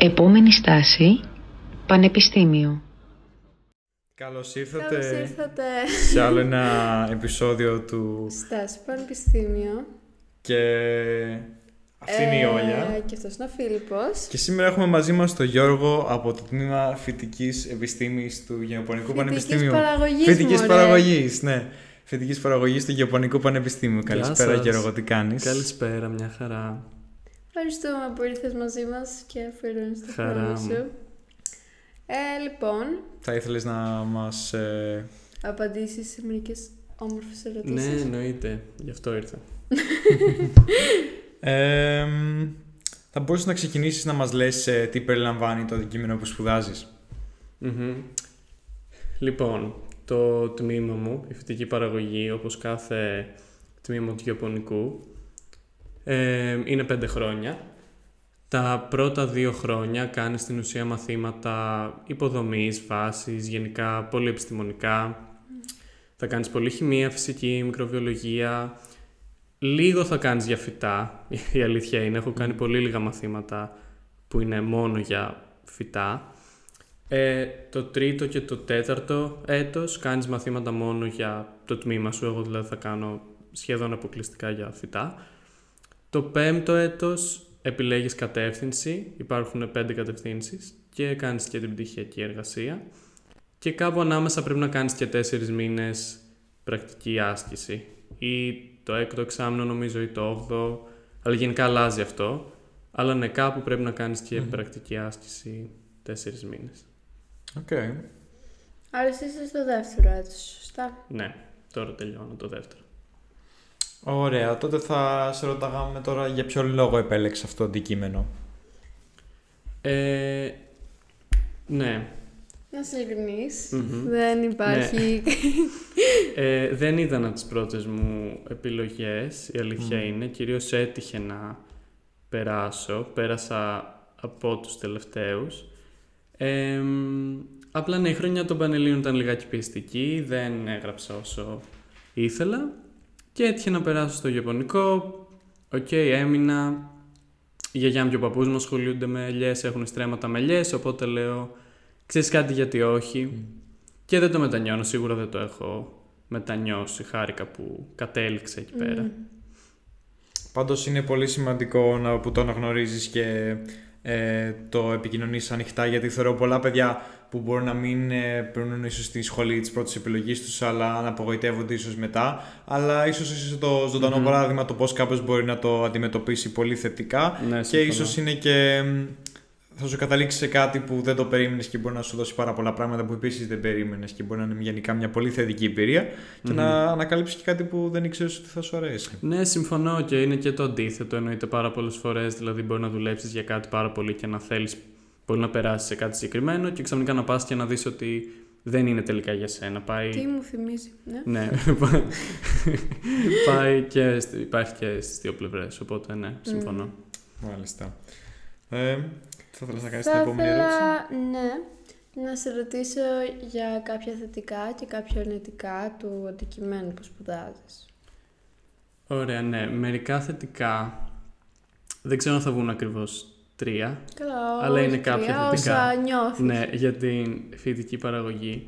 Επόμενη στάση, Πανεπιστήμιο. Καλώς ήρθατε, Καλώς ήρθατε σε άλλο ένα επεισόδιο του Στάση Πανεπιστήμιο. και αυτή είναι η Όλια. Ε, και αυτός είναι ο Φίλιππος. Και σήμερα έχουμε μαζί μας τον Γιώργο από το τμήμα Φυτικής Επιστήμης του Γεωπονικού Φυτικής Πανεπιστήμιου. παραγωγής, Φυτικής μωρέ. παραγωγής, ναι. Φυτικής παραγωγής του Γεωπονικού Πανεπιστήμιου. Γεια Καλησπέρα σας. Γιώργο, τι κάνεις; Καλησπέρα, μια χαρά. Ευχαριστούμε που ήρθες μαζί μας και αφιερώνεις το Χαρά χρόνο μου. σου. Ε, λοιπόν, Θα ήθελες να μας... ε, απαντήσεις σε μερικές όμορφες ερωτήσεις; Ναι, εννοείται. Γι' αυτό ήρθα. ε, μ, θα μπορούσες να ξεκινήσεις να μας λες ε, τι περιλαμβάνει το αντικείμενο που σπουδάζεις; Μμμ. Λοιπόν, το τμήμα μου, η φυτική παραγωγή, όπως κάθε τμήμα του γεωπονικού, ε, είναι πέντε χρόνια. Τα πρώτα δύο χρόνια κάνεις στην ουσία μαθήματα υποδομής, βάσης, γενικά πολύ επιστημονικά. Θα κάνεις πολύ χημεία, φυσική, μικροβιολογία. Λίγο θα κάνεις για φυτά, η αλήθεια είναι. Έχω κάνει πολύ λίγα μαθήματα που είναι μόνο για φυτά. Ε, το τρίτο και το τέταρτο έτος κάνεις μαθήματα μόνο για το τμήμα σου. Εγώ δηλαδή θα κάνω σχεδόν αποκλειστικά για φυτά. Το πέμπτο έτος επιλέγεις κατεύθυνση. Υπάρχουν πέντε κατευθύνσεις και κάνεις και την πτυχιακή εργασία. Και κάπου ανάμεσα πρέπει να κάνεις και τέσσερις μήνες πρακτική άσκηση. Ή το έκτο εξάμεινο νομίζω ή το όγδοο. Αλλά γενικά αλλάζει αυτό. Αλλά ναι, κάπου πρέπει να κάνεις και Μμμ. πρακτική άσκηση τέσσερις μήνες. Οκ. Άρα εσύ είσαι στο δεύτερο έτος, σωστά; Ναι, τώρα τελειώνω το δεύτερο. Ωραία, τότε θα σε ρωτάγαμε τώρα για ποιο λόγο επέλεξες αυτό το αντικείμενο. Ε, ναι, Να είσαι ειλικρινής. Μμμ. Δεν υπάρχει... ε, δεν ήταν από τις πρώτες μου επιλογές, η αλήθεια Μμμ. είναι. Κυρίως έτυχε να περάσω, πέρασα από τους τελευταίους. Ε, μ, απλά ναι, η χρονιά των Πανελληνίων ήταν λιγάκι πιεστική, δεν έγραψα όσο ήθελα και έτυχε να περάσω στο Ιαπωνικό. Οκ, έμεινα. Η γιαγιά μου και ο παππούς μου ασχολούνται με ελιές, έχουν στρέμματα με ελιές, οπότε λέω, ξέρεις κάτι γιατί όχι; Και δεν το μετανιώνω, σίγουρα δεν το έχω μετανιώσει. Χάρηκα που κατέληξα εκεί πέρα. Μμ. Πάντως είναι πολύ σημαντικό να, που το αναγνωρίζεις και ε, το επικοινωνείς ανοιχτά γιατί θεωρώ πολλά παιδιά που μπορούν να μην ε, περνούν ίσως στη σχολή της πρώτης επιλογής τους αλλά να απογοητεύονται ίσως μετά αλλά ίσως είσαι το ζωντανό Μμμ. παράδειγμα το πώς κάποιος μπορεί να το αντιμετωπίσει πολύ θετικά Ναι, και συμφωνώ. ίσως είναι και μ, θα σου καταλήξει σε κάτι που δεν το περίμενες και μπορεί να σου δώσει πάρα πολλά πράγματα που επίσης δεν περίμενες και μπορεί να είναι γενικά μια πολύ θετική εμπειρία και Μμμ. να ανακαλύψεις και κάτι που δεν ήξερες ότι θα σου αρέσει. Ναι, συμφωνώ και είναι και το αντίθετο. Εννοείται πάρα πολλές φορές. Δηλαδή, μπορεί να δουλέψεις για κάτι πάρα πολύ και να θέλεις πολύ να περάσεις σε κάτι συγκεκριμένο και ξαφνικά να πας και να δεις ότι δεν είναι τελικά για σένα. Πάει. Τι μου θυμίζει, ναι. Ναι, πάει και στη- υπάρχει και στις δύο πλευρές. Οπότε, ναι, συμφωνώ. Μάλιστα. Ε, θα ήθελα να κάνεις την Θα επόμενη ερώτηση; ήθελα, ναι, να σε ρωτήσω για κάποια θετικά και κάποια αρνητικά του αντικειμένου που σπουδάζεις. Ωραία, ναι. Μερικά θετικά. Δεν ξέρω αν θα βγουν ακριβώς τρία. Καλά, Αλλά είναι όχι κάποια τρία, θετικά. Όσα νιώθεις. Ναι, για την φοιτητική παραγωγή.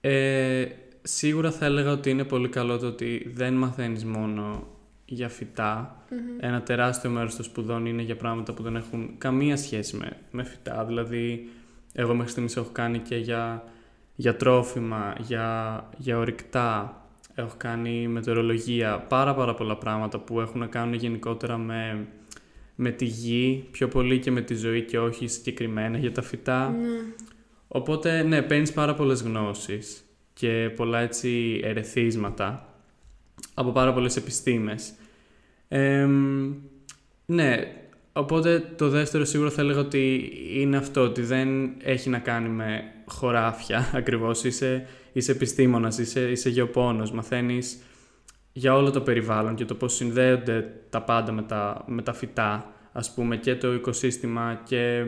Ε, σίγουρα θα έλεγα ότι είναι πολύ καλό το ότι δεν μαθαίνεις μόνο για φυτά. Μμμ. Ένα τεράστιο μέρος των σπουδών είναι για πράγματα που δεν έχουν καμία σχέση με, με φυτά. Δηλαδή, εγώ μέχρι στιγμής έχω κάνει και για, για τρόφιμα, για, για ορυκτά, έχω κάνει μετεωρολογία, πάρα πάρα πολλά πράγματα που έχουν να κάνουν γενικότερα με, με τη γη, πιο πολύ και με τη ζωή και όχι συγκεκριμένα για τα φυτά. Ναι. Οπότε, ναι, παίρνεις πάρα πολλές γνώσεις και πολλά έτσι ερεθίσματα από πάρα πολλές επιστήμες. Εμ, ναι, οπότε το δεύτερο σίγουρα θα έλεγα ότι είναι αυτό, ότι δεν έχει να κάνει με χωράφια ακριβώς. Είσαι, είσαι επιστήμονας, είσαι, είσαι γεωπόνος, μαθαίνεις για όλο το περιβάλλον και το πώς συνδέονται τα πάντα με τα, με τα φυτά, ας πούμε, και το οικοσύστημα και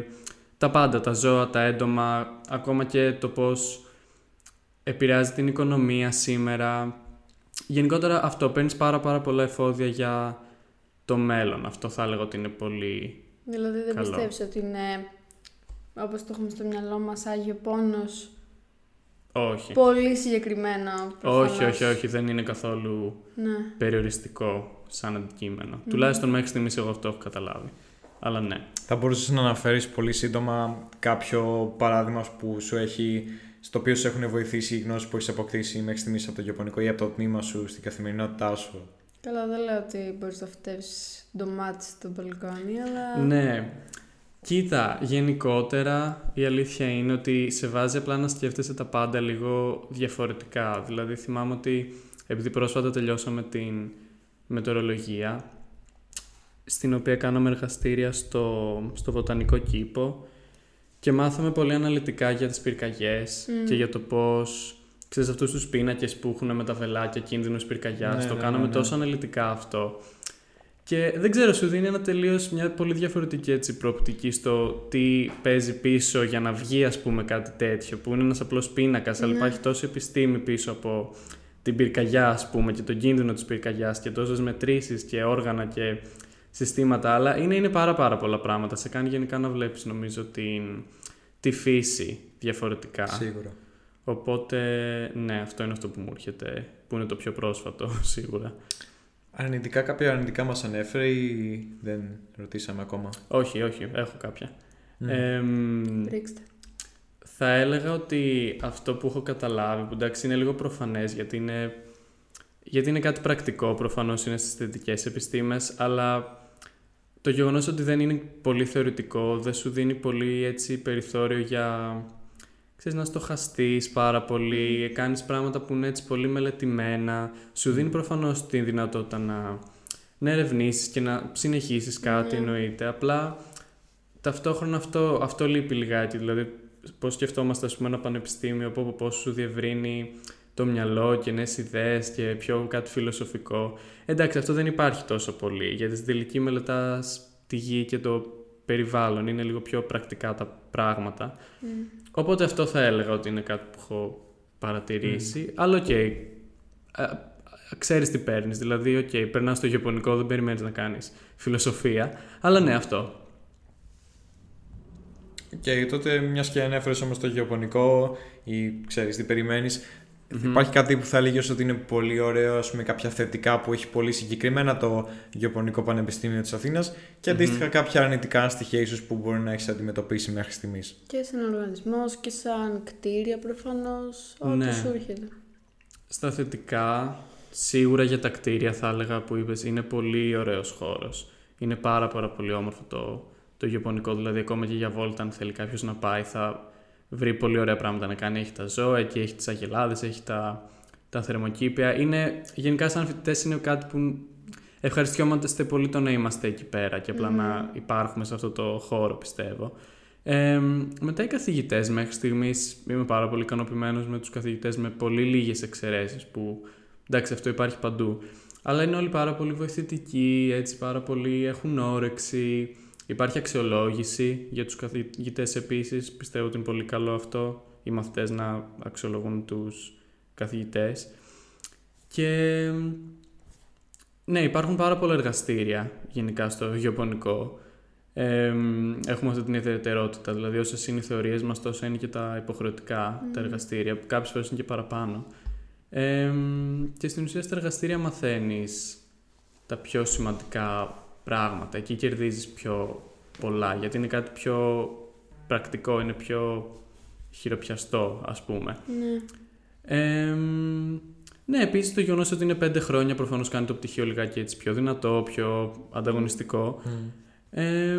τα πάντα, τα ζώα, τα έντομα, ακόμα και το πώς επηρεάζει την οικονομία σήμερα. Γενικότερα αυτό, παίρνεις πάρα πάρα πολλά εφόδια για το μέλλον. Αυτό θα έλεγα ότι είναι πολύ... Δηλαδή δεν Καλό. πιστεύεις ότι είναι όπως το έχουμε στο μυαλό μας, Άγιο Πόνος, Όχι. πολύ συγκεκριμένα. προφανώς. Όχι, όχι, όχι, δεν είναι καθόλου Ναι. περιοριστικό σαν αντικείμενο. Τουλάχιστον μέχρι στιγμής εγώ αυτό έχω καταλάβει. Αλλά ναι. Θα μπορούσες να αναφέρεις πολύ σύντομα κάποιο παράδειγμα που σου έχει, στο οποίο σου έχουν βοηθήσει οι γνώσεις που έχεις αποκτήσει μέχρι στιγμής από το γεωπονικό ή από το τμήμα σου στην καθημερινότητά σου; Καλά, δεν λέω ότι μπορείς να φυτέψεις ντομάτες στο μπαλκόνι, αλλά... Ναι. Κοίτα, γενικότερα η αλήθεια είναι ότι σε βάζει απλά να σκέφτεσαι τα πάντα λίγο διαφορετικά. Δηλαδή θυμάμαι ότι επειδή πρόσφατα τελειώσαμε την μετεωρολογία, στην οποία κάναμε εργαστήρια στο, στο βοτανικό κήπο και μάθαμε πολύ αναλυτικά για τις πυρκαγιές Μμ. και για το πώς, ξέρεις αυτούς τους πίνακες που έχουν με τα βελάκια κίνδυνος πυρκαγιάς, Ναι, το ναι, κάναμε ναι, ναι. τόσο αναλυτικά αυτό. Και δεν ξέρω, σου δίνει ένα τελείως, μια πολύ διαφορετική έτσι, προοπτική στο τι παίζει πίσω για να βγει ας πούμε κάτι τέτοιο, που είναι ένας απλός πίνακας, αλλά Ναι. υπάρχει τόση επιστήμη πίσω από την πυρκαγιά ας πούμε και τον κίνδυνο της πυρκαγιάς και τόσες μετρήσεις και όργανα και συστήματα, αλλά είναι, είναι πάρα πάρα πολλά πράγματα. Σε κάνει γενικά να βλέπεις νομίζω την, τη φύση διαφορετικά. Σίγουρα. Οπότε, ναι, αυτό είναι αυτό που μου έρχεται, που είναι το πιο πρόσφατο, σίγουρα. Αρνητικά, κάποια αρνητικά μας ανέφερε ή δεν ρωτήσαμε ακόμα; Όχι, όχι, έχω κάποια. Μμ. Εμ, Ρίξτε. θα έλεγα ότι αυτό που έχω καταλάβει, που εντάξει είναι λίγο προφανές γιατί είναι, γιατί είναι κάτι πρακτικό, προφανώς είναι στις θετικές επιστήμες, αλλά το γεγονός ότι δεν είναι πολύ θεωρητικό, δεν σου δίνει πολύ έτσι περιθώριο για ξέρεις, να στοχαστείς πάρα πολύ, κάνεις πράγματα που είναι έτσι πολύ μελετημένα, σου δίνει προφανώς τη δυνατότητα να, να ερευνήσεις και να συνεχίσεις κάτι Ναι. εννοείται, απλά ταυτόχρονα αυτό, αυτό λείπει λιγάκι, δηλαδή πώς σκεφτόμαστε ας πούμε ένα πανεπιστήμιο, πω, πω, πώς σου διευρύνει το μυαλό και νέες ιδέες και πιο κάτι φιλοσοφικό. Εντάξει, αυτό δεν υπάρχει τόσο πολύ, γιατί στην τελική μελετάς τη γη και το περιβάλλον, είναι λίγο πιο πρακτικά τα πράγματα. Μμ. Οπότε αυτό θα έλεγα ότι είναι κάτι που έχω παρατηρήσει. Αλλά OK. Okay, ξέρεις τι παίρνεις. Δηλαδή, OK, okay, περνάς στο γεωπονικό, δεν περιμένεις να κάνεις φιλοσοφία. Αλλά ναι, αυτό. Και τότε, μιας και ανέφερες όμως το γεωπονικό ή ξέρεις τι περιμένεις, Μμμ. υπάρχει κάτι που θα έλεγες ότι είναι πολύ ωραίο, ας πούμε, κάποια θετικά που έχει πολύ συγκεκριμένα το Γεωπονικό Πανεπιστήμιο της Αθήνας και Μμμ. αντίστοιχα κάποια αρνητικά στοιχεία ίσως που μπορεί να έχεις αντιμετωπίσει μέχρι στιγμής. Και σαν οργανισμός και σαν κτίρια προφανώς, ό,τι Ναι. σου έρχεται. Στα θετικά, σίγουρα για τα κτίρια θα έλεγα που είπες, είναι πολύ ωραίος χώρος. Είναι πάρα πάρα πολύ όμορφο το, το γεωπονικό, δηλαδή ακόμα και για βόλτα αν θέλει κάποιος να πάει θα βρει πολύ ωραία πράγματα να κάνει. Έχει τα ζώα, εκεί έχει τις αγελάδες, έχει τα, τα θερμοκήπια. Είναι, γενικά σαν φοιτητές είναι κάτι που ευχαριστιόμαστε πολύ το να είμαστε εκεί πέρα και απλά Μμμ. να υπάρχουμε σε αυτό το χώρο πιστεύω. Ε, μετά οι καθηγητές μέχρι στιγμής είμαι πάρα πολύ ικανοποιημένος με τους καθηγητές με πολύ λίγες εξαιρέσεις που εντάξει αυτό υπάρχει παντού αλλά είναι όλοι πάρα πολύ βοηθητικοί, έτσι πάρα πολύ έχουν όρεξη υπάρχει αξιολόγηση για τους καθηγητές επίσης πιστεύω ότι είναι πολύ καλό αυτό οι μαθητές να αξιολογούν τους καθηγητές και ναι υπάρχουν πάρα πολλά εργαστήρια γενικά στο γεωπονικό ε, έχουμε αυτή την ιδιαιτερότητα. Δηλαδή, όσες είναι οι θεωρίες μας, τόσα είναι και τα υποχρεωτικά τα Μμμ. εργαστήρια, που κάποιες φορές είναι και παραπάνω. Ε, και στην ουσία στα εργαστήρια μαθαίνεις τα πιο σημαντικά πράγματα. Εκεί κερδίζεις πιο πολλά, γιατί είναι κάτι πιο πρακτικό, είναι πιο χειροπιαστό, ας πούμε. Ναι. Ε, ναι, επίσης το γεγονός ότι είναι πέντε χρόνια προφανώς κάνει το πτυχίο λιγάκι έτσι πιο δυνατό, πιο ανταγωνιστικό. Ε,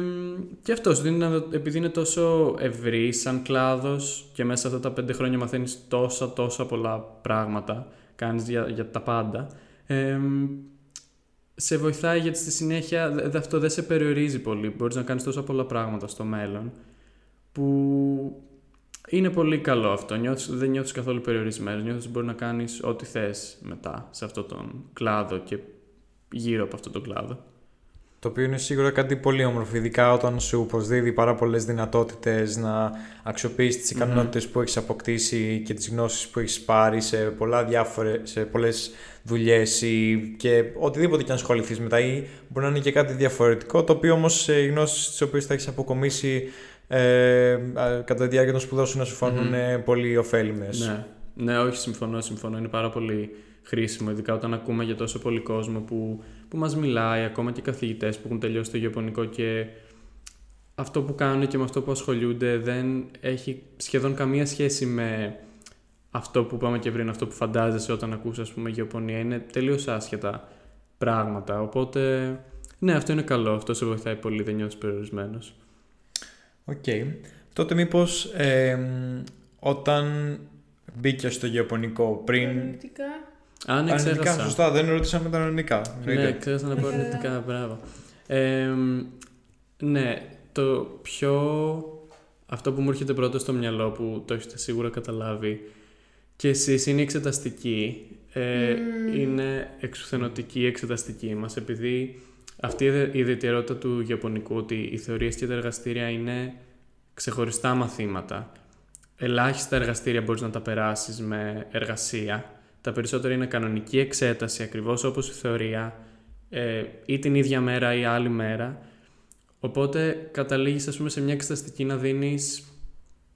και αυτός, σου δίνει να- επειδή είναι τόσο ευρύ σαν κλάδος και μέσα σε αυτά τα πέντε χρόνια μαθαίνεις τόσα τόσα πολλά πράγματα, κάνεις για, για τα πάντα, ε, σε βοηθάει γιατί στη συνέχεια δε- δε- αυτό δεν σε περιορίζει πολύ. Μπορείς να κάνεις τόσα πολλά πράγματα στο μέλλον που είναι πολύ καλό αυτό. Νιώθεις, δεν νιώθεις καθόλου περιορισμένος. Νιώθεις ότι μπορεί να κάνεις ό,τι θες μετά σε αυτόν τον κλάδο και γύρω από αυτόν τον κλάδο. Το οποίο είναι σίγουρα κάτι πολύ όμορφο, ειδικά όταν σου προσδίδει πάρα πολλές δυνατότητες να αξιοποιήσεις τις Μμμ. ικανότητες που έχεις αποκτήσει και τις γνώσεις που έχεις πάρει σε, πολλά διάφορε, σε πολλές δουλειές και οτιδήποτε και αν ασχοληθείς μετά, ή μπορεί να είναι και κάτι διαφορετικό, το οποίο όμως οι γνώσεις τις οποίες θα έχεις αποκομίσει ε, κατά τη διάρκεια των σπουδών σου να σου φανουν πολύ ωφέλιμες. Ναι. ναι, όχι, συμφωνώ, συμφωνώ. Είναι πάρα πολύ χρήσιμο, ειδικά όταν ακούμε για τόσο πολύ κόσμο που, που μας μιλάει, ακόμα και καθηγητές που έχουν τελειώσει το γεωπονικό και αυτό που κάνουν και με αυτό που ασχολούνται δεν έχει σχεδόν καμία σχέση με αυτό που είπαμε και πριν, αυτό που φαντάζεσαι όταν ακούς ας πούμε γεωπονία. Είναι τελείως άσχετα πράγματα, οπότε ναι αυτό είναι καλό, αυτό σε βοηθάει πολύ, δεν νιώθεις περιορισμένος. Οκ. Τότε μήπως όταν μπήκες στο γεωπονικό πριν... Αρνητικά. Α, ναι, ξέχασα. σωστά, δεν ρωτήσαμε τα αρνητικά. Ναι, ξέχασα να πω αρνητικά, μπράβο. ναι, το πιο... Αυτό που μου έρχεται πρώτο στο μυαλό που το έχετε σίγουρα καταλάβει και εσείς είναι η εξεταστική. Ε, Είναι εξουθενωτική η εξεταστική μας επειδή αυτή η ιδιαιτερότητα του γεωπονικού ότι οι θεωρίες και τα εργαστήρια είναι ξεχωριστά μαθήματα. Ελάχιστα εργαστήρια μπορείς να τα περάσεις με εργασία. Τα περισσότερα είναι κανονική εξέταση ακριβώς όπως η θεωρία ε, ή την ίδια μέρα ή άλλη μέρα Οπότε καταλήγεις ας πούμε σε μια εξεταστική να δίνεις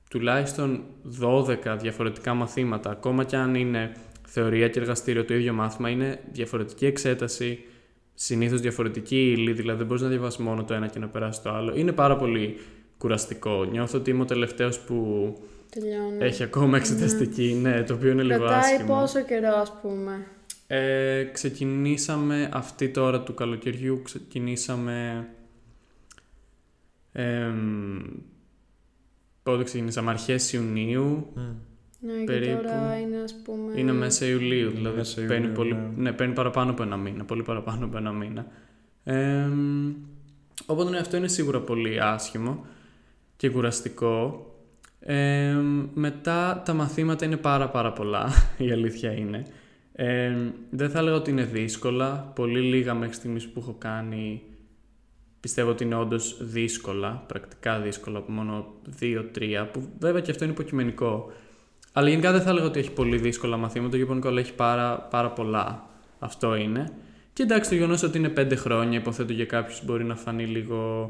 τουλάχιστον 12 διαφορετικά μαθήματα, ακόμα και αν είναι θεωρία και εργαστήριο το ίδιο μάθημα, είναι διαφορετική εξέταση, συνήθως διαφορετική ύλη, δηλαδή δεν μπορείς να διαβάσεις μόνο το ένα και να περάσεις το άλλο. Είναι πάρα πολύ κουραστικό. Νιώθω ότι είμαι ο τελευταίος που Τελειώνει. έχει ακόμα εξεταστική, ναι, το οποίο είναι λίγο άσχημο. Κρατάει πόσο καιρό ας πούμε. Ε, ξεκινήσαμε αυτή τώρα του καλοκαιριού, ξεκινήσαμε ε, πότε ξεκινήσαμε, αρχές Ιουνίου. Ναι, περίπου. και τώρα είναι ας πούμε... Είναι μέσα Ιουλίου, δηλαδή μέσα παίρνει, Ιουλίου, πολύ, ναι. ναι, παίρνει παραπάνω από ένα μήνα, πολύ παραπάνω από ένα μήνα. Ε, οπότε ναι, αυτό είναι σίγουρα πολύ άσχημο και κουραστικό. Ε, μετά τα μαθήματα είναι πάρα πάρα πολλά, η αλήθεια είναι. Ε, δεν θα έλεγα ότι είναι δύσκολα, πολύ λίγα μέχρι στιγμής που έχω κάνει πιστεύω ότι είναι όντως δύσκολα, πρακτικά δύσκολα, από μόνο 2-3, που βέβαια και αυτό είναι υποκειμενικό. Αλλά γενικά δεν θα έλεγα ότι έχει πολύ δύσκολα μαθήματα, το γεωπονικό αλλά έχει πάρα, πάρα πολλά. Αυτό είναι. Και εντάξει, το γεγονός ότι είναι 5 χρόνια, υποθέτω για κάποιους μπορεί να φανεί λίγο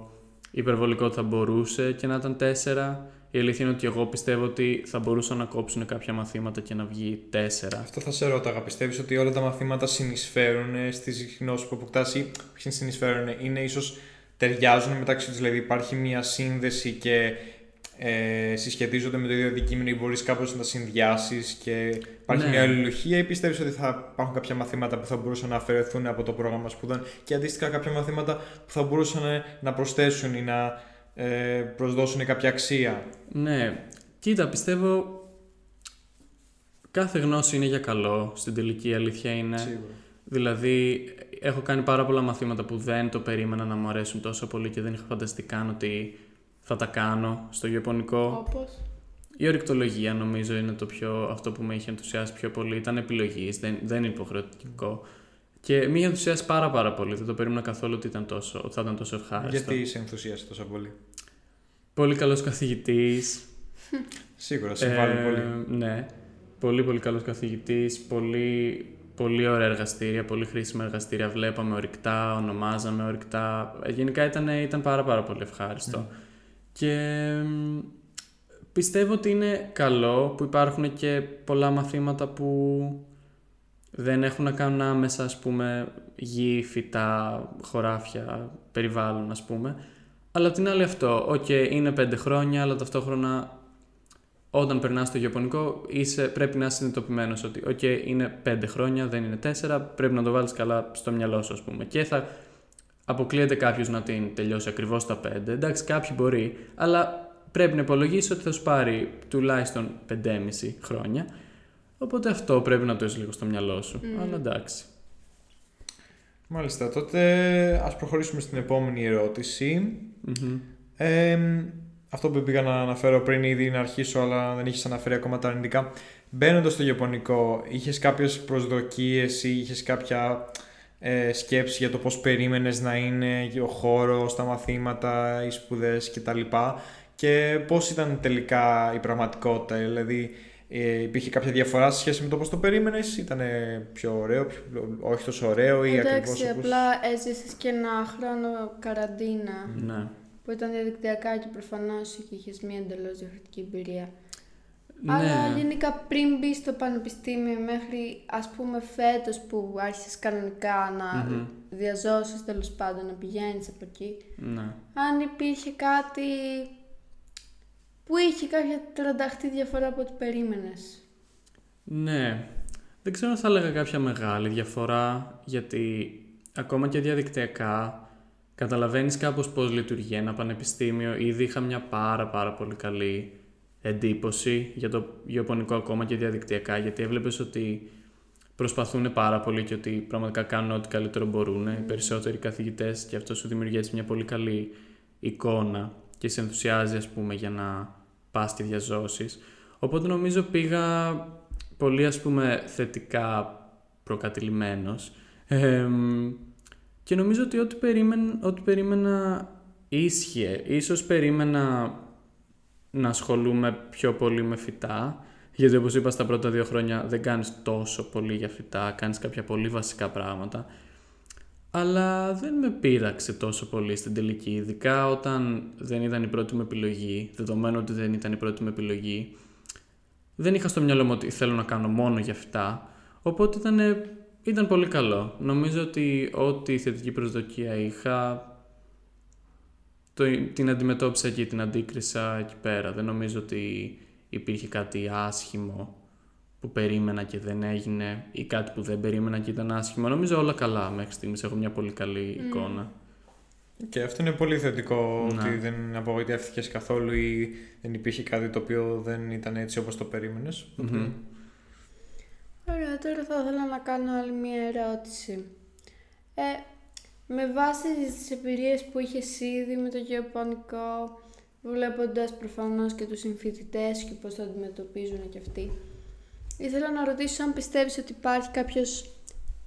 υπερβολικό ότι θα μπορούσε και να ήταν 4. Η αλήθεια είναι ότι εγώ πιστεύω ότι θα μπορούσαν να κόψουν κάποια μαθήματα και να βγει 4. Αυτό θα σε ρώταγα. Πιστεύεις ότι όλα τα μαθήματα συνεισφέρουν στι γνώσει που αποκτάς ή όχι συνεισφέρουν, είναι ίσως ταιριάζουν μεταξύ τους, δηλαδή υπάρχει μια σύνδεση και ε, συσχετίζονται με το ίδιο αντικείμενο ή μπορείς κάπως να τα συνδυάσεις και υπάρχει Ναι. μια αλληλουχία ή πιστεύεις ότι θα υπάρχουν κάποια μαθήματα που θα μπορούσαν να αφαιρεθούν από το πρόγραμμα σπουδών και αντίστοιχα κάποια μαθήματα που θα μπορούσαν να προσθέσουν ή να ε, προσδώσουν κάποια αξία. Ναι, κοίτα, πιστεύω κάθε γνώση είναι για καλό. Στην τελική η αλήθεια είναι. Σίγουρα. Δηλαδή, έχω κάνει πάρα πολλά μαθήματα που δεν το περίμενα να μου αρέσουν τόσο πολύ και δεν είχα φανταστεί καν ότι θα τα κάνω στο γεωπονικό. Όπως... Η ορυκτολογία νομίζω είναι το πιο, αυτό που με είχε ενθουσιάσει πιο πολύ. Ήταν επιλογής, δεν, δεν είναι υποχρεωτικό. Και με είχε ενθουσιάσει πάρα πάρα πολύ. Δεν το περίμενα καθόλου ότι, ήταν τόσο, ότι θα ήταν τόσο ευχάριστο. Γιατί σε ενθουσίασε τόσο πολύ; Πολύ καλός καθηγητής. Σίγουρα, συμβάλλει Ε, πολύ. Ναι. Πολύ πολύ καλός καθηγητής, πολύ, πολύ ωραία εργαστήρια, πολύ χρήσιμα εργαστήρια. Βλέπαμε ορυκτά, ονομάζαμε ορυκτά. Ε, Γενικά ήταν, ήταν πάρα πάρα πολύ ευχάριστο. Και μ, πιστεύω ότι είναι καλό που υπάρχουν και πολλά μαθήματα που δεν έχουν να κάνουν άμεσα, ας πούμε, γη, φυτά, χωράφια, περιβάλλον, ας πούμε. Αλλά απ' την άλλη αυτό, οκ, είναι πέντε χρόνια, αλλά ταυτόχρονα όταν περνάς στο γεωπονικό είσαι, πρέπει να είσαι συνειδητοποιημένος ότι οκ, είναι πέντε χρόνια, δεν είναι τέσσερα, πρέπει να το βάλεις καλά στο μυαλό σου, ας πούμε. Και θα αποκλείεται κάποιος να την τελειώσει ακριβώς τα πέντε. Εντάξει, κάποιοι μπορεί, αλλά πρέπει να υπολογίσει ότι θα σου πάρει τουλάχιστον 5,5 χρόνια. Οπότε αυτό πρέπει να το έχεις λίγο στο μυαλό σου. Αλλά εντάξει. Μάλιστα, τότε ας προχωρήσουμε στην επόμενη ερώτηση. Μμμ. Ε, αυτό που πήγα να αναφέρω πριν ήδη να αρχίσω, αλλά δεν είχες αναφέρει ακόμα τα αρνητικά. Μπαίνοντας στο γεωπονικό, είχες κάποιες προσδοκίες ή είχες κάποια ε, σκέψη για το πώς περίμενες να είναι ο χώρος, τα μαθήματα, οι σπουδές κτλ. Και πώς ήταν τελικά η πραγματικότητα, δηλαδή ε, υπήρχε κάποια διαφορά σε σχέση με το πώς το περίμενες, ήταν πιο ωραίο, πιο, όχι τόσο ωραίο ή ακριβώς Εντάξει, απλά έζησες και ένα χρόνο καραντίνα. Ναι. που ήταν διαδικτυακά και προφανώς και είχες μια εντελώς διαφορετική εμπειρία. Ναι. Αλλά γενικά πριν μπει στο πανεπιστήμιο μέχρι ας πούμε φέτος που άρχισες κανονικά να Μμμ. διαζώσεις τέλος πάντων, να πηγαίνεις από εκεί. Ναι. Αν υπήρχε κάτι που είχε κάποια τρανταχτή διαφορά από ό,τι περίμενες; Ναι. Δεν ξέρω αν θα έλεγα κάποια μεγάλη διαφορά, γιατί ακόμα και διαδικτυακά καταλαβαίνεις κάπως πώς λειτουργεί ένα πανεπιστήμιο. Ήδη είχα μια πάρα πάρα πολύ καλή εντύπωση για το γεωπονικό ακόμα και διαδικτυακά, γιατί έβλεπες ότι προσπαθούν πάρα πολύ και ότι πραγματικά κάνουν ό,τι καλύτερο μπορούν οι περισσότεροι καθηγητές και αυτό σου δημιουργεί έτσι μια πολύ καλή εικόνα και σε ενθουσιάζει ας πούμε για να πας και διαζώσεις. Οπότε νομίζω πήγα πολύ ας πούμε θετικά προκατηλημένος Εμ, και νομίζω ότι ό,τι, περίμεν, ό,τι περίμενα ίσχυε. Ίσως περίμενα να ασχολούμαι πιο πολύ με φυτά γιατί όπως είπα στα πρώτα δύο χρόνια δεν κάνεις τόσο πολύ για φυτά, κάνεις κάποια πολύ βασικά πράγματα αλλά δεν με πείραξε τόσο πολύ στην τελική, ειδικά όταν δεν ήταν η πρώτη μου επιλογή, δεδομένου ότι δεν ήταν η πρώτη μου επιλογή δεν είχα στο μυαλό μου ότι θέλω να κάνω μόνο για φυτά, οπότε ήταν, ήταν πολύ καλό. Νομίζω ότι ό,τι θετική προσδοκία είχα, το, την αντιμετώπισα και την αντίκρισα εκεί πέρα. Δεν νομίζω ότι υπήρχε κάτι άσχημο που περίμενα και δεν έγινε ή κάτι που δεν περίμενα και ήταν άσχημο. Νομίζω όλα καλά μέχρι στιγμής. Έχω μια πολύ καλή εικόνα. Και αυτό είναι πολύ θετικό Ναι. ότι δεν απογοητεύτηκες καθόλου ή δεν υπήρχε κάτι το οποίο δεν ήταν έτσι όπως το περίμενες. Μμμ. Ωραία, τώρα θα ήθελα να κάνω άλλη μία ερώτηση. Ε, με βάση τις εμπειρίες που είχες ήδη με το γεωπονικό, βλέποντας προφανώς και τους συμφοιτητές και πώς το αντιμετωπίζουν και αυτοί, ήθελα να ρωτήσω αν πιστεύεις ότι υπάρχει κάποιος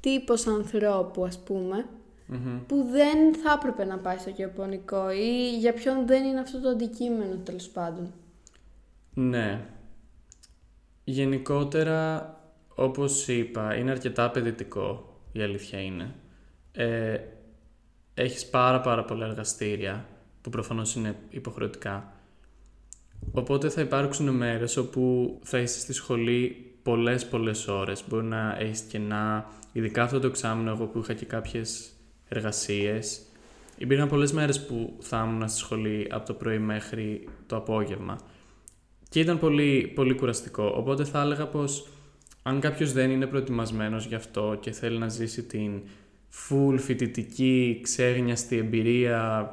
τύπος ανθρώπου, ας πούμε, Μμμ. που δεν θα έπρεπε να πάει στο γεωπονικό ή για ποιον δεν είναι αυτό το αντικείμενο, τέλος πάντων. Ναι. Γενικότερα, όπως είπα, είναι αρκετά απαιτητικό, η αλήθεια είναι. Ε, έχεις πάρα πάρα πολλά εργαστήρια, που προφανώς είναι υποχρεωτικά. Οπότε θα υπάρξουν μέρες όπου θα είσαι στη σχολή πολλές πολλές ώρες. Μπορεί να έχεις κενά, ειδικά αυτό το εξάμεινο εγώ που είχα και κάποιες εργασίες. Υπήρχαν πολλές μέρες που θα ήμουν στη σχολή από το πρωί μέχρι το απόγευμα. Και ήταν πολύ, πολύ κουραστικό. Οπότε θα έλεγα πως αν κάποιος δεν είναι προετοιμασμένος γι' αυτό και θέλει να ζήσει την full φοιτητική, ξέγνιαστη εμπειρία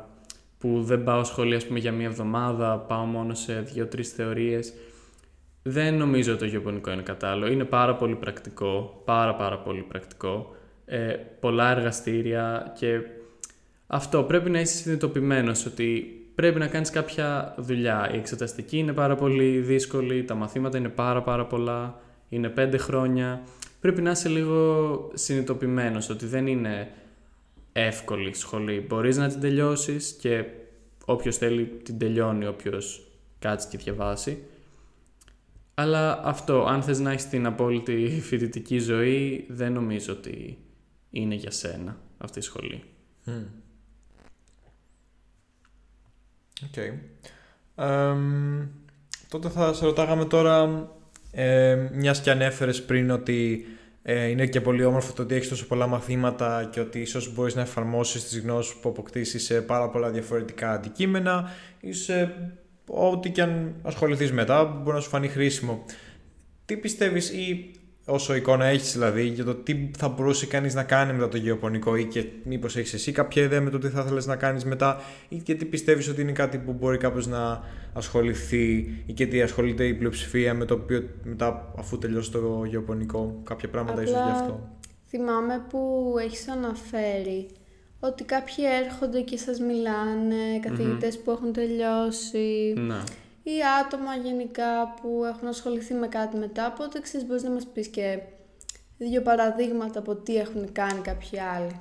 που δεν πάω σχολείο ας πούμε για μία εβδομάδα, πάω μόνο σε δύο-τρεις θεωρίες, δεν νομίζω ότι το γεωπονικό είναι κατάλληλο. Είναι πάρα πολύ πρακτικό, πάρα πάρα πολύ πρακτικό. Ε, πολλά εργαστήρια και αυτό πρέπει να είσαι συνειδητοποιημένος ότι πρέπει να κάνεις κάποια δουλειά. Η εξεταστική είναι πάρα πολύ δύσκολη, τα μαθήματα είναι πάρα πάρα πολλά, είναι πέντε χρόνια. Πρέπει να είσαι λίγο συνειδητοποιημένος ότι δεν είναι εύκολη σχολή. Μπορείς να την τελειώσεις και όποιος θέλει την τελειώνει, όποιος κάτσει και διαβάσει. Αλλά αυτό, αν θες να έχεις την απόλυτη φοιτητική ζωή, δεν νομίζω ότι είναι για σένα αυτή η σχολή. Μμ. Οκ. Εμ, τότε θα σε ρωτάγαμε τώρα, ε, μιας και ανέφερες πριν ότι ε, είναι και πολύ όμορφο το ότι έχεις τόσο πολλά μαθήματα και ότι ίσως μπορείς να εφαρμόσεις τις γνώσεις που αποκτήσεις σε πάρα πολλά διαφορετικά αντικείμενα ή σε ό,τι και αν ασχοληθείς μετά μπορεί να σου φανεί χρήσιμο. Τι πιστεύεις ή όσο εικόνα έχεις δηλαδή για το τι θα μπορούσε κανείς να κάνει μετά το γεωπονικό ή και μήπως έχεις εσύ κάποια ιδέα με το τι θα ήθελες να κάνεις μετά ή και τι πιστεύεις ότι είναι κάτι που μπορεί κάποιος να ασχοληθεί ή και τι ασχολείται η πλειοψηφία με το οποίο μετά αφού τελειώσει το γεωπονικό κάποια πράγματα ίσως Απλά γι' αυτό. Θυμάμαι που έχεις αναφέρει ότι κάποιοι έρχονται και σας μιλάνε, καθηγητές που έχουν τελειώσει Ναι. ή άτομα γενικά που έχουν ασχοληθεί με κάτι μετά, οπότε ξέρεις μπορείς να μας πεις και δύο παραδείγματα από τι έχουν κάνει κάποιοι άλλοι.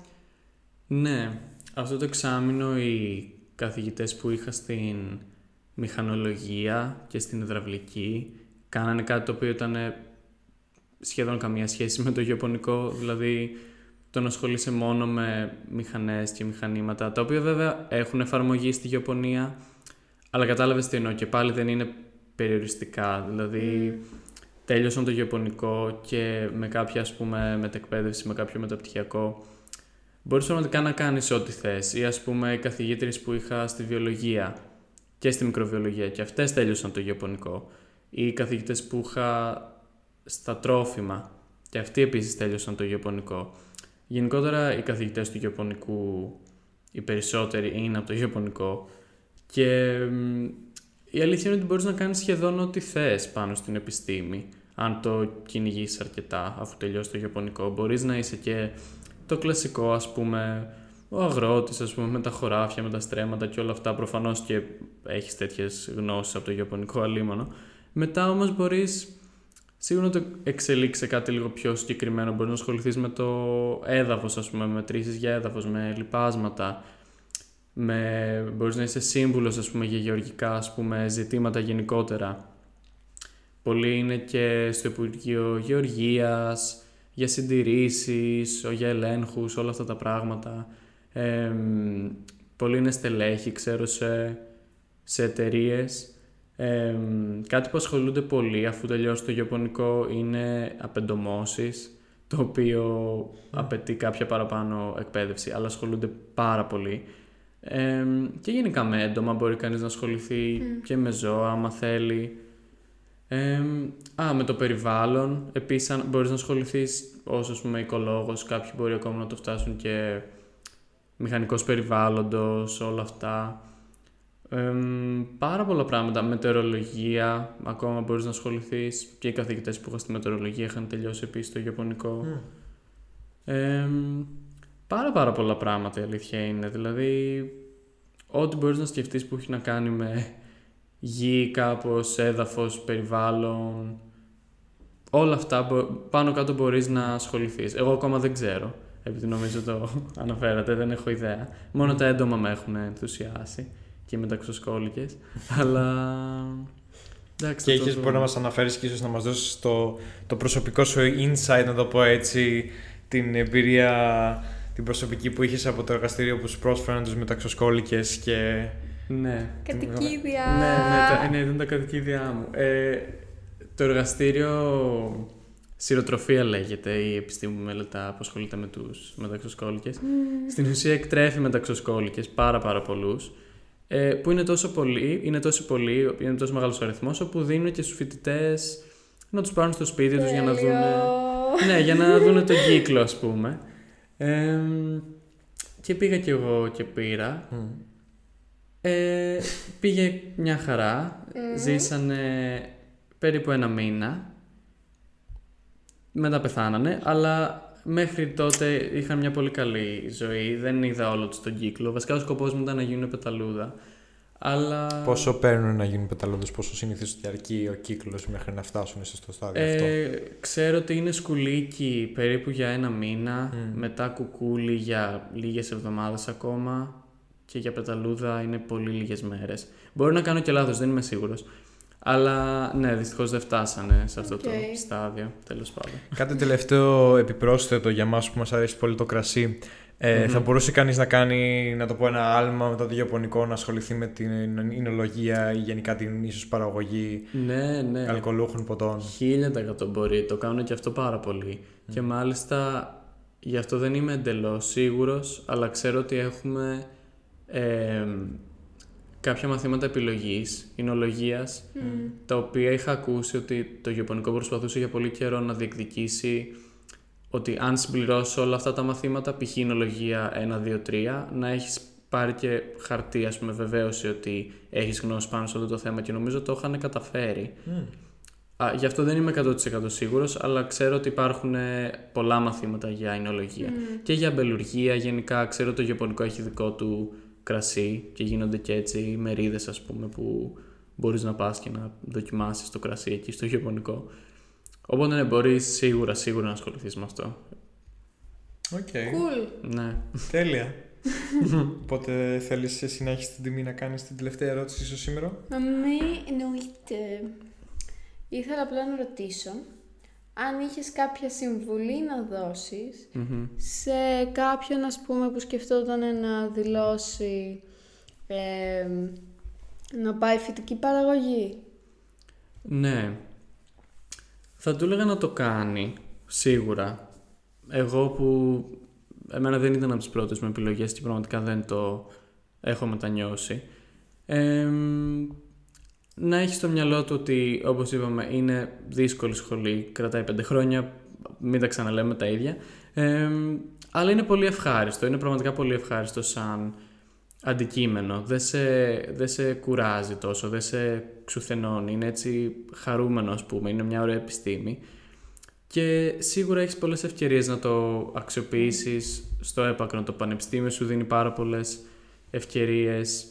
Ναι, αυτό το εξάμεινο οι καθηγητές που είχα στην μηχανολογία και στην υδραυλική κάνανε κάτι το οποίο ήταν σχεδόν καμία σχέση με το γεωπονικό, δηλαδή το να ασχολείσαι μόνο με μηχανές και μηχανήματα, τα οποία βέβαια έχουν εφαρμογή στη γεωπονία, αλλά κατάλαβες τι εννοώ και πάλι δεν είναι περιοριστικά. Δηλαδή, τέλειωσαν το γεωπονικό και με κάποια ας πούμε μετεκπαίδευση, με κάποιο μεταπτυχιακό, μπορείς πραγματικά να κάνεις ό,τι θες. Ή ας πούμε οι καθηγήτρες που είχα στη βιολογία και στη μικροβιολογία και αυτές τέλειωσαν το γεωπονικό. Ή οι καθηγητές που είχα στα τρόφιμα και αυτοί επίσης τέλειωσαν το γεωπονικό. Γενικότερα οι καθηγητές του γεωπονικού, οι περισσότεροι είναι από το γεωπονικό και η αλήθεια είναι ότι μπορείς να κάνεις σχεδόν ό,τι θες πάνω στην επιστήμη αν το κυνηγήσει αρκετά αφού τελειώσει το γεωπονικό. Μπορείς να είσαι και το κλασικό ας πούμε ο αγρότης ας πούμε με τα χωράφια, με τα στρέμματα και όλα αυτά προφανώς και έχεις τέτοιες γνώσεις από το γεωπονικό αλίμονο. Μετά όμως μπορείς σίγουρα να το εξελίξει κάτι λίγο πιο συγκεκριμένο. Μπορεί να ασχοληθείς με το έδαφος, ας πούμε, με μετρήσεις για έδαφος, με λοιπάσματα. Με... Μπορείς να είσαι σύμβουλος ας πούμε για γεωργικά ας πούμε, ζητήματα γενικότερα. Πολλοί είναι και στο Υπουργείο Γεωργίας, για συντηρήσεις, για ελέγχους, όλα αυτά τα πράγματα. Ε, πολλοί είναι στελέχοι, ξέρω, σε, σε εταιρείες. Ε, κάτι που ασχολούνται πολύ αφού τελειώσει το γεωπονικό είναι απεντομώσεις, το οποίο απαιτεί κάποια παραπάνω εκπαίδευση, αλλά ασχολούνται πάρα πολύ. Ε, και γενικά με έντομα μπορεί κανείς να ασχοληθεί και με ζώα άμα θέλει. Ε, α, με το περιβάλλον. Επίσης μπορείς να ασχοληθείς ως ας πούμε οικολόγος, κάποιοι μπορεί ακόμα να το φτάσουν και μηχανικός περιβάλλοντος, όλα αυτά. Ε, πάρα πολλά πράγματα. Μετεωρολογία, ακόμα μπορείς να ασχοληθείς και οι καθηγητές που είχα στη μετεωρολογία είχαν τελειώσει επίσης το γεωπονικό. Ε, πάρα πάρα πολλά πράγματα η αλήθεια είναι. Δηλαδή, ό,τι μπορείς να σκεφτείς που έχει να κάνει με γη, κάπως, έδαφος, περιβάλλον, όλα αυτά πάνω κάτω μπορείς να ασχοληθείς. Εγώ ακόμα δεν ξέρω, επειδή νομίζω το αναφέρατε, δεν έχω ιδέα. Μόνο τα έντομα με έχουν ενθουσιάσει και οι μεταξοσκόλικες, αλλά... Εντάξει, και θα το έχεις δούμε. μπορεί να μας αναφέρεις και ίσως να μας δώσεις το, το προσωπικό σου insight, να το πω έτσι, την εμπειρία την προσωπική που είχες από το εργαστήριο που σου πρόσφεραν τους μεταξοσκόλικες και... Ναι. Κατοικίδια. Ναι, ναι, τα, ναι, ήταν τα κατοικίδια μου. Ε, το εργαστήριο σειροτροφία λέγεται η επιστήμη που μελετά που ασχολείται με τους μεταξοσκόλικες. Στην ουσία εκτρέφει μεταξοσκόλικες πάρα πάρα πολλούς ε, που είναι τόσο πολλοί, είναι τόσο πολλοί, είναι τόσο μεγάλος ο αριθμός όπου δίνουν και στους φοιτητές να τους πάρουν στο σπίτι τους για να Τέλειο. δουν ναι, για να δουν τον κύκλο ας πούμε. Ε, και πήγα κι εγώ και πήρα. Ε, πήγε μια χαρά. Ζήσανε περίπου ένα μήνα. Μετά πεθάνανε, αλλά μέχρι τότε είχαν μια πολύ καλή ζωή. Δεν είδα όλο τους τον κύκλο. Βασικά ο σκοπός μου ήταν να γίνουν πεταλούδα. Αλλά... Πόσο παίρνουν να γίνουν πεταλούδες, πόσο συνήθως διαρκεί ο κύκλος μέχρι να φτάσουν στο στάδιο αυτό; Ε, ξέρω ότι είναι σκουλίκι περίπου για ένα μήνα, Μμ. μετά κουκούλι για λίγες εβδομάδες ακόμα και για πεταλούδα είναι πολύ λίγες μέρες. Μπορεί να κάνω και λάθος, δεν είμαι σίγουρος. Αλλά ναι, δυστυχώς δεν φτάσανε σε αυτό το Οκ. στάδιο, τέλος πάντων. Κάτι τελευταίο επιπρόσθετο για μας που μας αρέσει πολύ το κρασί. Ε, Μμμ. Θα μπορούσε κανείς να κάνει, να το πω, ένα άλμα μετά το γεωπονικό, να ασχοληθεί με την οινολογία ή γενικά την ίσως παραγωγή Ναι, ναι. αλκοολούχων ποτών. Χίλια τα εκατό μπορεί, το κάνουν και αυτό πάρα πολύ. Και μάλιστα γι' αυτό δεν είμαι εντελώς σίγουρος, αλλά ξέρω ότι έχουμε ε, κάποια μαθήματα επιλογής, εινολογίας, τα οποία είχα ακούσει ότι το γεωπονικό προσπαθούσε για πολύ καιρό να διεκδικήσει ότι αν συμπληρώσει όλα αυτά τα μαθήματα, π.χ. εινολογία 1, 2, 3, να έχεις πάρει και χαρτί, ας πούμε, βεβαίωση ότι έχεις γνώση πάνω σε αυτό το θέμα και νομίζω το είχαν καταφέρει. Α, γι' αυτό δεν είμαι 100% σίγουρος, αλλά ξέρω ότι υπάρχουν ε, πολλά μαθήματα για οινολογία. Και για αμπελουργία, γενικά ξέρω ότι το γεωπονικό έχει δικό του κρασί και γίνονται και έτσι μερίδες ας πούμε που μπορείς να πας και να δοκιμάσεις το κρασί εκεί στο γεωπονικό. Οπότε ναι, μπορείς σίγουρα, σίγουρα να ασχοληθείς με αυτό. OK. Cool. Ναι. Τέλεια. Οπότε θέλεις εσύ να έχεις την τιμή να κάνεις την τελευταία ερώτηση ίσως σήμερα; Ναι, εννοείται. Ήθελα απλά να ρωτήσω αν είχες κάποια συμβουλή να δώσεις Μμμ. σε κάποιον ας πούμε που σκεφτόταν να δηλώσει ε, να πάει φυτική παραγωγή. Ναι. Θα του έλεγα να το κάνει, σίγουρα. Εγώ που... Εμένα δεν ήταν από τις πρώτες μου επιλογές και πραγματικά δεν το έχω μετανιώσει. Εμ, να έχει στο μυαλό του ότι, όπως είπαμε, είναι δύσκολη σχολή, κρατάει πέντε χρόνια, μην τα ξαναλέμε τα ίδια. Εμ, αλλά είναι πολύ ευχάριστο, είναι πραγματικά πολύ ευχάριστο σαν αντικείμενο. Δεν σε, δεν σε κουράζει τόσο, δεν σε ξουθενώνει. Είναι έτσι χαρούμενο, ας πούμε. Είναι μια ωραία επιστήμη. Και σίγουρα έχεις πολλές ευκαιρίες να το αξιοποιήσεις στο έπακρο. Το πανεπιστήμιο σου δίνει πάρα πολλές ευκαιρίες.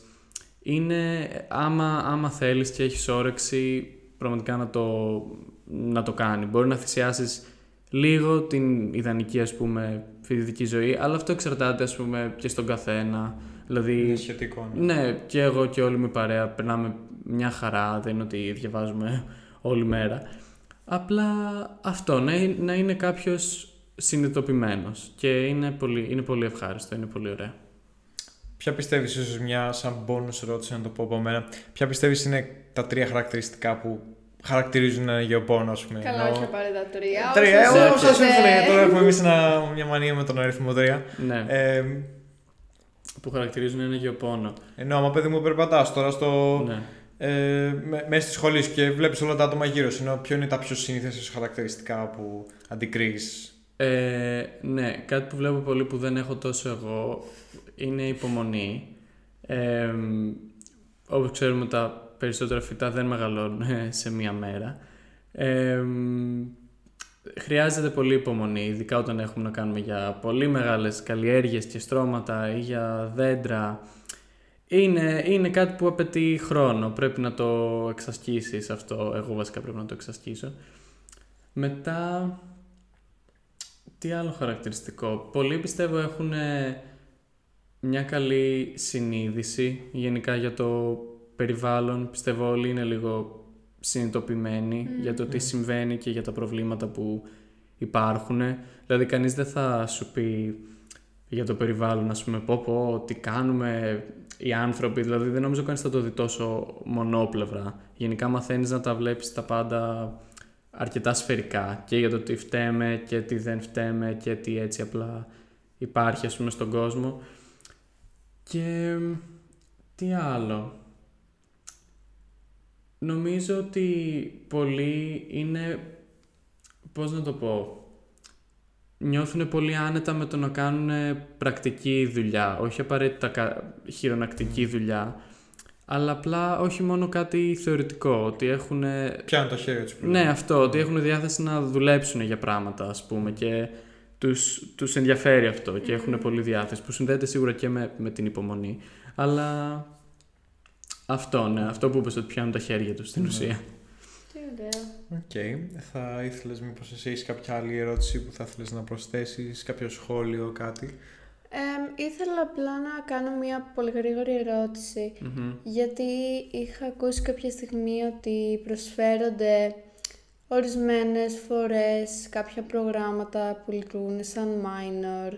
Είναι, άμα, άμα θέλεις και έχεις όρεξη, πραγματικά να το, να το κάνει. Μπορεί να θυσιάσεις λίγο την ιδανική, ας πούμε, φοιτητική ζωή, αλλά αυτό εξαρτάται, ας πούμε, και στον καθένα. Δηλαδή, Είναι σχετικό. Ναι. ναι, και εγώ και όλη μου η παρέα περνάμε μια χαρά, δεν είναι ότι διαβάζουμε όλη μέρα. Απλά αυτό, να, είναι- να είναι κάποιος συνειδητοποιημένος και είναι πολύ, είναι πολύ ευχάριστο, είναι πολύ ωραίο. Ποια πιστεύεις, ίσως μια σαν bonus ερώτηση να το πω από μένα, ποια πιστεύεις είναι τα τρία χαρακτηριστικά που χαρακτηρίζουν ένα γεωπόνο, ας πούμε. Καλά, Ενώ- όχι απαραίτητα τρία. Τρία, όσο εγώ σκέφτεσαι. όσο συμφωνώ. Τώρα έχουμε εμείς ένα- μια μανία με τον αριθμό τρία. Ναι, Ε, που χαρακτηρίζουν ένα γεωπόνο. ενώ άμα παιδί μου περπατάς τώρα στο, Ναι. ε, με- μέσα στη σχολή σου και βλέπεις όλα τα άτομα γύρω σου, ενώ ποιο είναι τα πιο συνήθες χαρακτηριστικά που αντικρίζεις; Ε, ναι, κάτι που βλέπω πολύ που δεν έχω τόσο εγώ είναι η υπομονή. Ε, όπως ξέρουμε τα περισσότερα φυτά δεν μεγαλώνουν ε, σε μία μέρα. Ε, χρειάζεται πολύ υπομονή, ειδικά όταν έχουμε να κάνουμε για πολύ μεγάλες καλλιέργειες και στρώματα ή για δέντρα. Είναι, είναι κάτι που απαιτεί χρόνο, πρέπει να το εξασκήσεις αυτό, εγώ βασικά πρέπει να το εξασκήσω. Μετά, τι άλλο χαρακτηριστικό. Πολλοί πιστεύω έχουν ε, μια καλή συνείδηση γενικά για το περιβάλλον. Πιστεύω όλοι είναι λίγο συνειδητοποιημένοι για το τι συμβαίνει και για τα προβλήματα που υπάρχουν. Δηλαδή κανείς δεν θα σου πει για το περιβάλλον, ας πούμε, πω πω, τι κάνουμε οι άνθρωποι. Δηλαδή δεν νομίζω κανείς θα το δει τόσο μονόπλευρα. Γενικά μαθαίνεις να τα βλέπεις τα πάντα αρκετά σφαιρικά και για το τι φταίμε και τι δεν φταίμε και τι έτσι απλά υπάρχει ας πούμε στον κόσμο και τι άλλο; Νομίζω ότι πολλοί είναι πώς να το πω νιώθουν πολύ άνετα με το να κάνουν πρακτική δουλειά όχι απαραίτητα κα- χειρονακτική δουλειά αλλά απλά όχι μόνο κάτι θεωρητικό ότι έχουν Πιάνουν το χέρι τους. ναι, αυτό, ότι έχουν διάθεση να δουλέψουν για πράγματα, ας πούμε, και τους, τους ενδιαφέρει αυτό και έχουν πολύ διάθεση, που συνδέεται σίγουρα και με, με την υπομονή. Αλλά αυτό, ναι, αυτό που είπες ότι πιάνουν τα χέρια τους στην ουσία. Τι ωραίο. Οκ. Θα ήθελες μήπως εσύ έχεις κάποια άλλη ερώτηση που θα ήθελες να προσθέσεις, κάποιο σχόλιο, κάτι; Ε, ήθελα απλά να κάνω μια πολύ γρήγορη ερώτηση. Μμμ. Γιατί είχα ακούσει κάποια στιγμή ότι προσφέρονται ορισμένες φορές κάποια προγράμματα που λειτουργούν σαν minor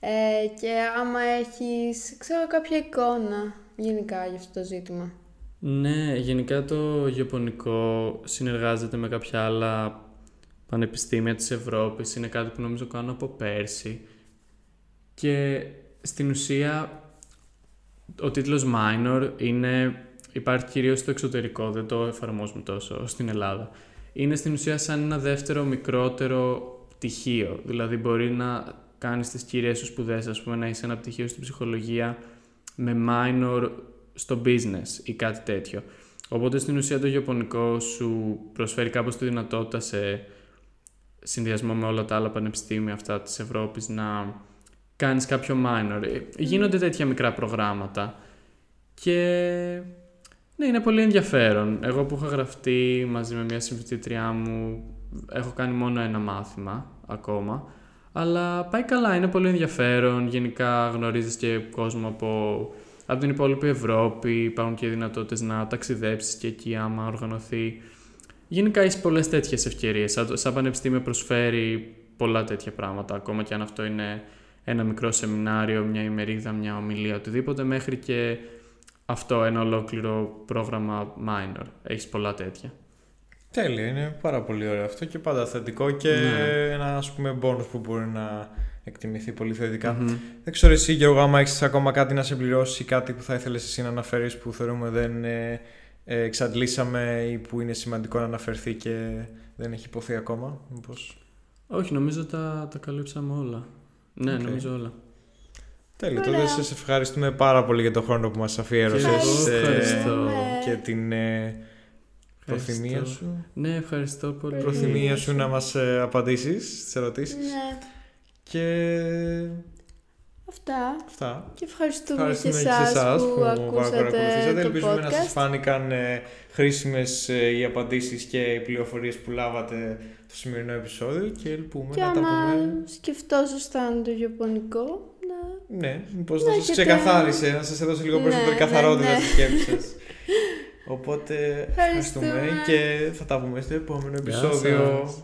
ε, και άμα έχεις, ξέρω, κάποια εικόνα γενικά για αυτό το ζήτημα. Ναι, γενικά το γεωπονικό συνεργάζεται με κάποια άλλα πανεπιστήμια της Ευρώπης. Είναι κάτι που νομίζω κάνω από πέρσι. Και στην ουσία ο τίτλος minor είναι, υπάρχει κυρίως στο εξωτερικό, δεν το εφαρμόζουμε τόσο στην Ελλάδα. Είναι στην ουσία σαν ένα δεύτερο μικρότερο πτυχίο. Δηλαδή μπορεί να κάνεις τις κυρίες σου σπουδές, ας πούμε να είσαι ένα πτυχίο στην ψυχολογία με minor στο business ή κάτι τέτοιο. Οπότε στην ουσία το γεωπονικό σου προσφέρει κάπως τη δυνατότητα σε συνδυασμό με όλα τα άλλα πανεπιστήμια αυτά της Ευρώπης να κάνεις κάποιο minor. Ε, Γίνονται τέτοια μικρά προγράμματα και ναι, είναι πολύ ενδιαφέρον. Εγώ που έχω γραφτεί μαζί με μια συμφιτήτριά μου έχω κάνει μόνο ένα μάθημα ακόμα αλλά πάει καλά, είναι πολύ ενδιαφέρον. Γενικά γνωρίζεις και κόσμο από, από την υπόλοιπη Ευρώπη. Υπάρχουν και δυνατότητες να ταξιδέψεις και εκεί άμα οργανωθεί Γενικά έχεις πολλές τέτοιες ευκαιρίες. Σαν, σαν πανεπιστήμιο προσφέρει πολλά τέτοια πράγματα. Ακόμα και αν αυτό είναι ένα μικρό σεμινάριο, μια ημερίδα, μια ομιλία, οτιδήποτε, μέχρι και αυτό ένα ολόκληρο πρόγραμμα minor. Έχεις πολλά τέτοια. Τέλεια, είναι πάρα πολύ ωραίο αυτό και πάντα θετικό και Ναι. ένα ας πούμε bonus που μπορεί να εκτιμηθεί πολύ θετικά. Δεν ξέρω εσύ Γιώργο άμα έχεις ακόμα κάτι να συμπληρώσεις ή κάτι που θα ήθελες εσύ να αναφέρεις που θεωρούμε δεν ε, ε, εξαντλήσαμε ή που είναι σημαντικό να αναφερθεί και δεν έχει ειπωθεί ακόμα. Μήπως... Όχι, νομίζω τα, τα καλύψαμε όλα. Ναι, Οκ. νομίζω όλα. Τέλεια, Ωραία. τότε σας ευχαριστούμε πάρα πολύ για τον χρόνο που μας αφιέρωσες Και εγώ ε, ευχαριστώ. και την ε, προθυμία Ευχαριστώ. σου. Ναι, ευχαριστώ πολύ. Προθυμία σου να μας ε, απαντήσεις στις ερωτήσεις. Ναι, Και αυτά. αυτά. Και ευχαριστούμε, Ευχαριστούμε και και σε εσάς εσάς που, ακούσατε παρακολουθήσατε. το Ελπίζουμε podcast. να σας φάνηκαν ε, χρήσιμες ε, οι απαντήσεις και οι πληροφορίες που λάβατε στο σημερινό επεισόδιο και ελπούμε Και να τα άμα πούμε. σκεφτόσασταν το Ιαπωνικό, να... Ναι, μήπως να να σας έχετε- ξεκαθάρισε, να σας έδωσε λίγο Ναι, περισσότερη ναι, καθαρότητα ναι. στη σκέψη σας. Οπότε ευχαριστούμε Ευχαριστούμε. και θα τα πούμε στο επόμενο Γεια επεισόδιο. σας.